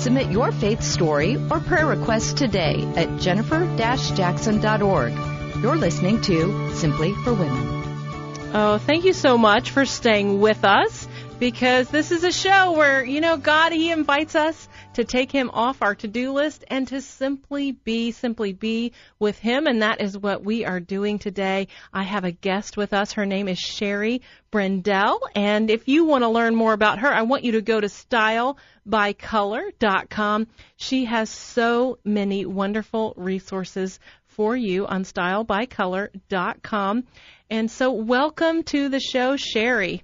Submit your faith story or prayer request today at jennifer-jackson.org. You're listening to Simply for Women. Oh, thank you so much for staying with us because this is a show where, you know, God, He invites us to take Him off our to do list and to simply be, simply be with Him. And that is what we are doing today. I have a guest with us. Her name is Shari Braendel. And if you want to learn more about her, I want you to go to stylebycolor.com. She has so many wonderful resources for you on stylebycolor.com. And so welcome to the show, Shari.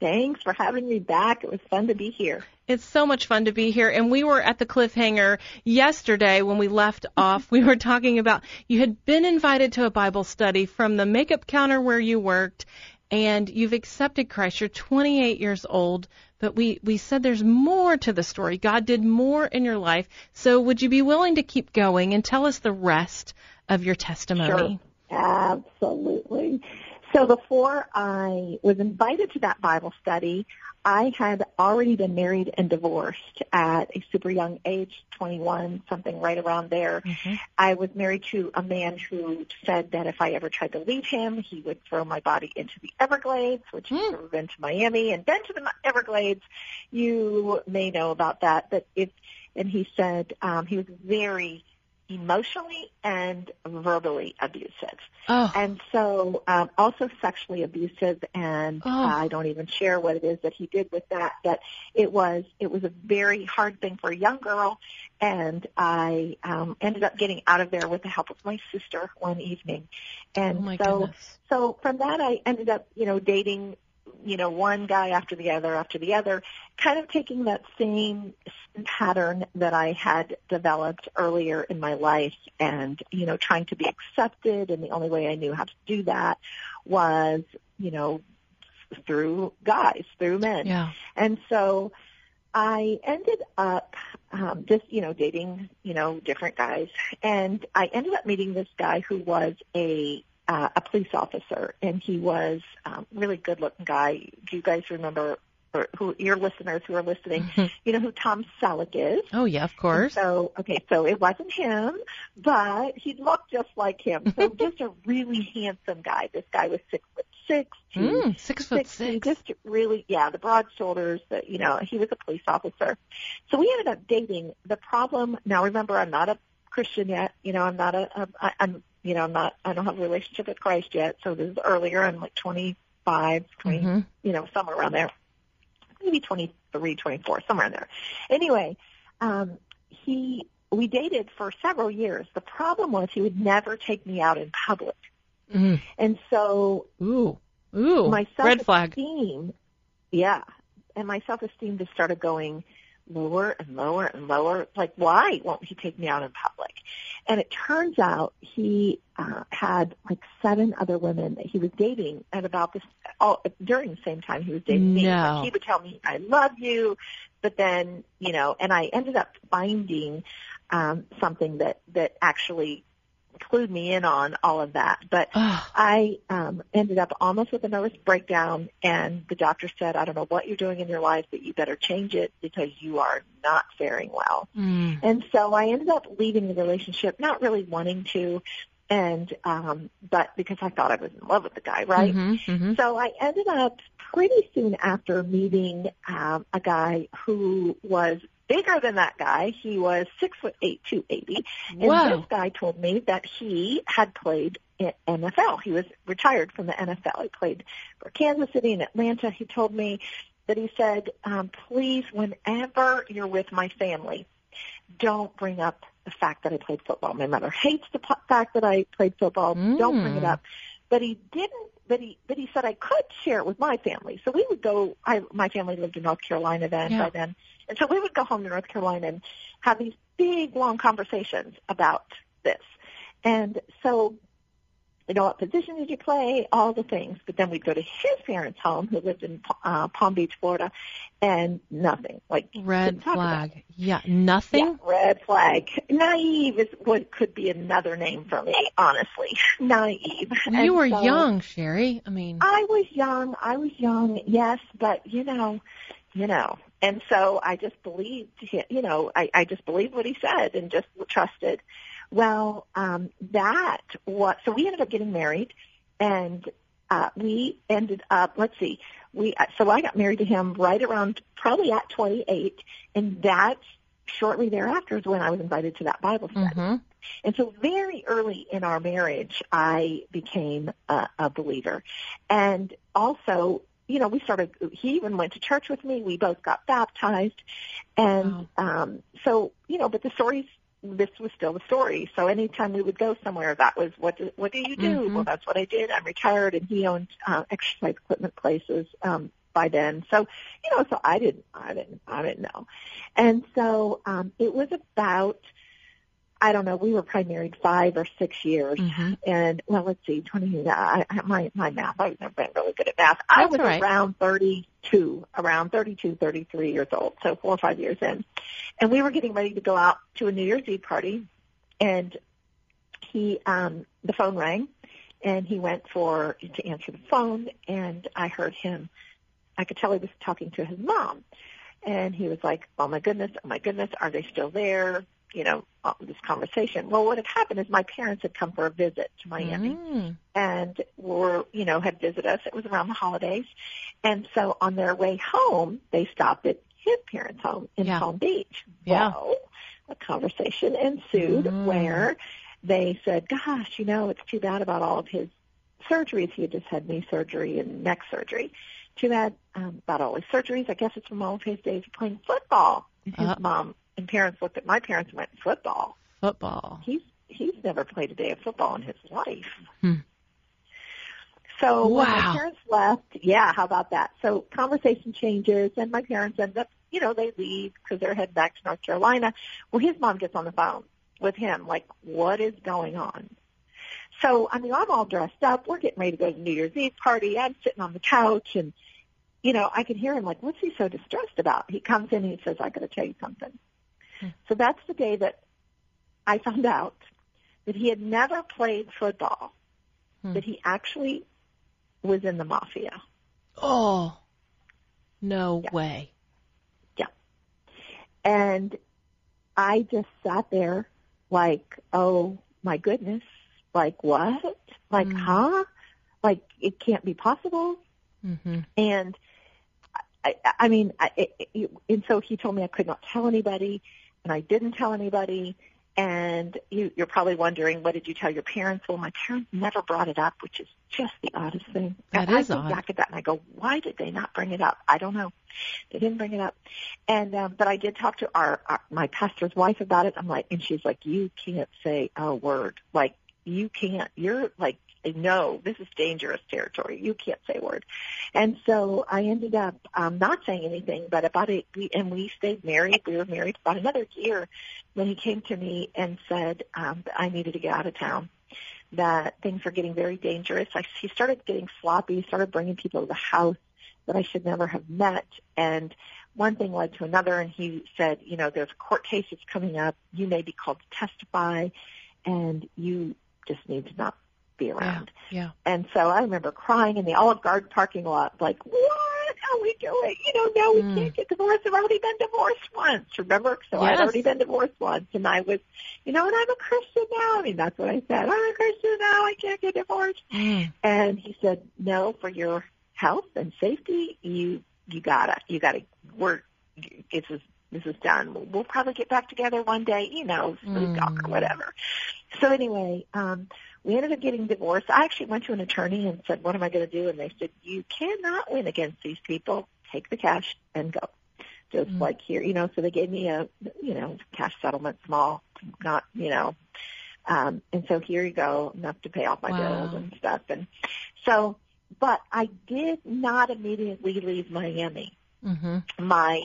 Thanks for having me back. It was fun to be here. It's so much fun to be here. And we were at the cliffhanger yesterday when we left off. We were talking about you had been invited to a Bible study from the makeup counter where you worked and you've accepted Christ. You're 28 years old, but we, we said there's more to the story. God did more in your life. So would you be willing to keep going and tell us the rest of your testimony? Sure. Absolutely. So before I was invited to that Bible study, I had already been married and divorced at a super young age, 21, something right around there. Mm-hmm. I was married to a man who said that if I ever tried to leave him, he would throw my body into the Everglades, which mm. has been to Miami and been to the Everglades. You may know about that, but if, and he said, um, he was very emotionally and verbally abusive. Oh. And so um, also sexually abusive and oh. I don't even share what it is that he did with that, but it was it was a very hard thing for a young girl and I um ended up getting out of there with the help of my sister one evening. And oh so goodness. so from that I ended up, you know, dating you know, one guy after the other after the other, kind of taking that same pattern that I had developed earlier in my life and, you know, trying to be accepted and the only way I knew how to do that was, you know, through guys, through men. Yeah. And so I ended up um, just, you know, dating, you know, different guys. And I ended up meeting this guy who was a uh, a police officer, and he was um, really good-looking guy. Do you guys remember? Or who your listeners who are listening, mm-hmm. you know who Tom Selleck is. Oh yeah, of course. And so okay, so it wasn't him, but he looked just like him. So just a really handsome guy. This guy was six foot six, mm, six foot six. Just really, yeah, the broad shoulders. That you know, he was a police officer. So we ended up dating. The problem now, remember, I'm not a Christian yet. You know, I'm not a, a I, I'm you know, I'm not, I don't have a relationship with Christ yet. So this is earlier. I'm like 25, 20, mm-hmm. you know, somewhere around there. Maybe 23, 24, somewhere in there. Anyway, um, he, we dated for several years. The problem was he would never take me out in public. Mm-hmm. And so, ooh, ooh, my red flag. Yeah. And my self-esteem just started going, lower and lower and lower. Like, why won't he take me out in public? And it turns out he uh, had like seven other women that he was dating at about this all during the same time he was dating no. me. Like, he would tell me, "I love you," but then you know, and I ended up finding um, something that that actually clued me in on all of that. But I um, ended up almost with a nervous breakdown, and the doctor said, "I don't know what you're doing in your life, but you better change it because you are not faring well." Mm. And so I ended up leaving the relationship, not really wanting to, and um, but because I thought I was in love with the guy, right? Mm-hmm, mm-hmm. So I ended up pretty soon after meeting um, a guy who was bigger than that guy. He was six foot eight, two eighty. And Whoa. this guy told me that he had played in NFL. He was retired from the NFL. He played for Kansas City and Atlanta. He told me that he said, um, please, whenever you're with my family, don't bring up the fact that I played football. My mother hates the fact that I played football. Mm. Don't bring it up. But he didn't but he but he said I could share it with my family. So we would go. I my family lived in North Carolina then yeah. by then, and so we would go home to North Carolina and have these big long conversations about this. And so you know, what position did you play? All the things. But then we'd go to his parents' home, who lived in uh, Palm Beach, Florida, and nothing. Like red flag. Yeah, nothing. Yeah, red flag. Naive is what could be another name for me. Honestly, naive. You and were so, young, Shari. I mean, I was young. I was young. Yes, but you know, you know, And so I just believed, him, you know, I, I just believed what he said and just trusted. Well, um, that what so we ended up getting married, and uh, we ended up. Let's see, we so I got married to him right around probably at 28, and that shortly thereafter is when I was invited to that Bible study. Mm-hmm. And so very early in our marriage, I became a, a believer. And also, you know, we started, he even went to church with me. We both got baptized. And Wow. um, so, you know, but the stories, this was still the story. So anytime we would go somewhere, that was, what do, what do you do? Mhm. Well, that's what I did. I'm retired and he owned uh, exercise equipment places um, by then. So, you know, so I didn't, I didn't, I didn't know. And so um, it was about, I don't know, we were probably married five or six years. Mhm. And well, let's see, 20, I, I, my, my math, I've never been really good at math. I was right. around 32, around 32, 33 years old, so four or five years in. And we were getting ready to go out to a New Year's Eve party and he, um, the phone rang and he went for, to answer the phone and I heard him, I could tell he was talking to his mom. And he was like, oh my goodness, oh my goodness, are they still there? You know, this conversation. Well, what had happened is my parents had come for a visit to Miami Mm. and were, you know, had visited us. It was around the holidays. And so on their way home, they stopped at his parents' home in Yeah. Palm Beach. Yeah. Well, a conversation ensued Mm. where they said, gosh, you know, it's too bad about all of his surgeries. He had just had knee surgery and neck surgery. Too bad um, about all his surgeries. I guess it's from all of his days of playing football. And his Uh. mom and parents looked at my parents and went, football? Football. he's he's never played a day of football in his life. Hmm. So when my parents left, yeah, how about that? So conversation changes, and my parents end up, you know, they leave because they're heading back to North Carolina. Well, his mom gets on the phone with him, like, what is going on? So, I mean, I'm all dressed up. We're getting ready to go to the New Year's Eve party. I'm sitting on the couch, and you know, I can hear him like, what's he so distressed about? He comes in and he says, I got to tell you something. So that's the day that I found out that he had never played football, Hmm. that he actually was in the mafia. Oh. No Yeah. way. Yeah. And I just sat there like, oh my goodness, like what? Like, Hmm. huh? Like it can't be possible. Mhm. And I, I, I mean, I, it, it, and so he told me I could not tell anybody, and I didn't tell anybody. And you, you're probably wondering, what did you tell your parents? Well, my parents never brought it up, which is just the oddest thing. That I, is I think odd. back at that and I go, why did they not bring it up? I don't know. They didn't bring it up. And um, but I did talk to our, our my pastor's wife about it. I'm like, and she's like, you can't say a word. Like you can't. You're like, no, this is dangerous territory. You can't say a word. And so I ended up um, not saying anything, but about a we and we stayed married. We were married about another year when he came to me and said um, that I needed to get out of town. That things were getting very dangerous. I, he started getting sloppy. Started bringing people to the house that I should never have met, and one thing led to another. And he said, you know, there's a court case that's coming up. You may be called to testify, and you just need to not be Yeah. around. Yeah. And so I remember crying in the Olive Garden parking lot, like, what are we doing? You know, now we Mm. can't get divorced. I've already been divorced once, remember? So I'd already been divorced once, and I was, you know, and I'm a Christian now. I mean, that's what I said. I'm a Christian now. I can't get divorced. Mm. And he said, no, for your health and safety, you you gotta, you gotta. We're this is this is done. We'll, we'll probably get back together one day, you know, smooth talk or Mm. whatever. So anyway, um, we ended up getting divorced. I actually went to an attorney and said, what am I going to do? And they said, you cannot win against these people. Take the cash and go. Just Mm. like here, you know, so they gave me a, you know, cash settlement, small, not, you know, um, and so here you go, enough to pay off my Wow. bills and stuff. And so, but I did not immediately leave Miami. Mhm. My,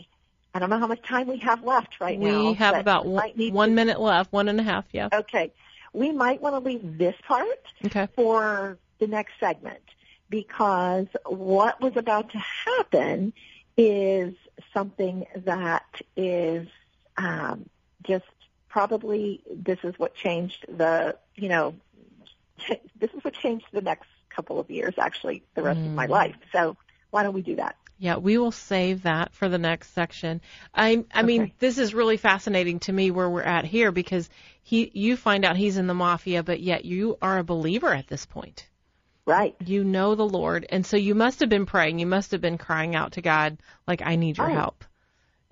I don't know how much time we have left right now. We have about one, one minute left, one and a half. Yeah. Okay. We might want to leave this part Okay. for the next segment because what was about to happen is something that is um, just probably this is what changed the you know this is what changed the next couple of years actually the rest of my Mm. life so why don't we do that Yeah, we will save that for the next section. I I mean, this is really fascinating to me where we're at here because he you find out he's in the mafia, but yet you are a believer at this point. Right. You know the Lord, and so you must have been praying. You must have been crying out to God like I need your Oh. help.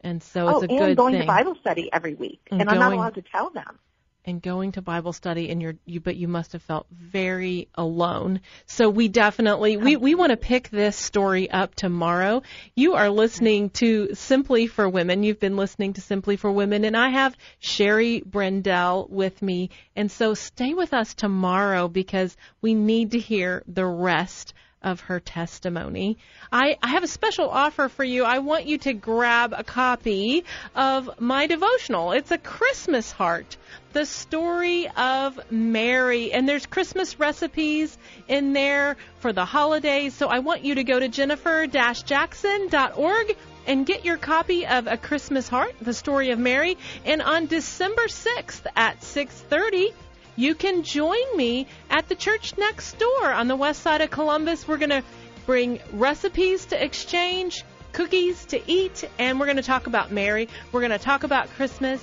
And so oh, it's a and good going thing. to Bible study every week, And and, I'm not allowed to tell them. And going to Bible study and you're you but you must have felt very alone. So we definitely we we want to pick this story up tomorrow. You are listening to Simply for Women. You've been listening to Simply for Women and I have Shari Braendel with me. And so stay with us tomorrow because we need to hear the rest of her testimony. I, I have a special offer for you. I want you to grab a copy of my devotional. It's a Christmas heart, the story of Mary. And there's Christmas recipes in there for the holidays. So I want you to go to jennifer-jackson.org and get your copy of A Christmas Heart, the story of Mary. And on December 6th at 630, you can join me at the church next door on the west side of Columbus. We're going to bring recipes to exchange, cookies to eat, and we're going to talk about Mary. We're going to talk about Christmas.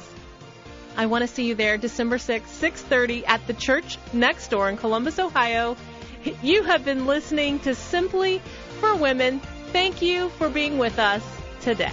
I want to see you there December 6th, 6:30 at the church next door in Columbus, Ohio. You have been listening to Simply for Women. Thank you for being with us today.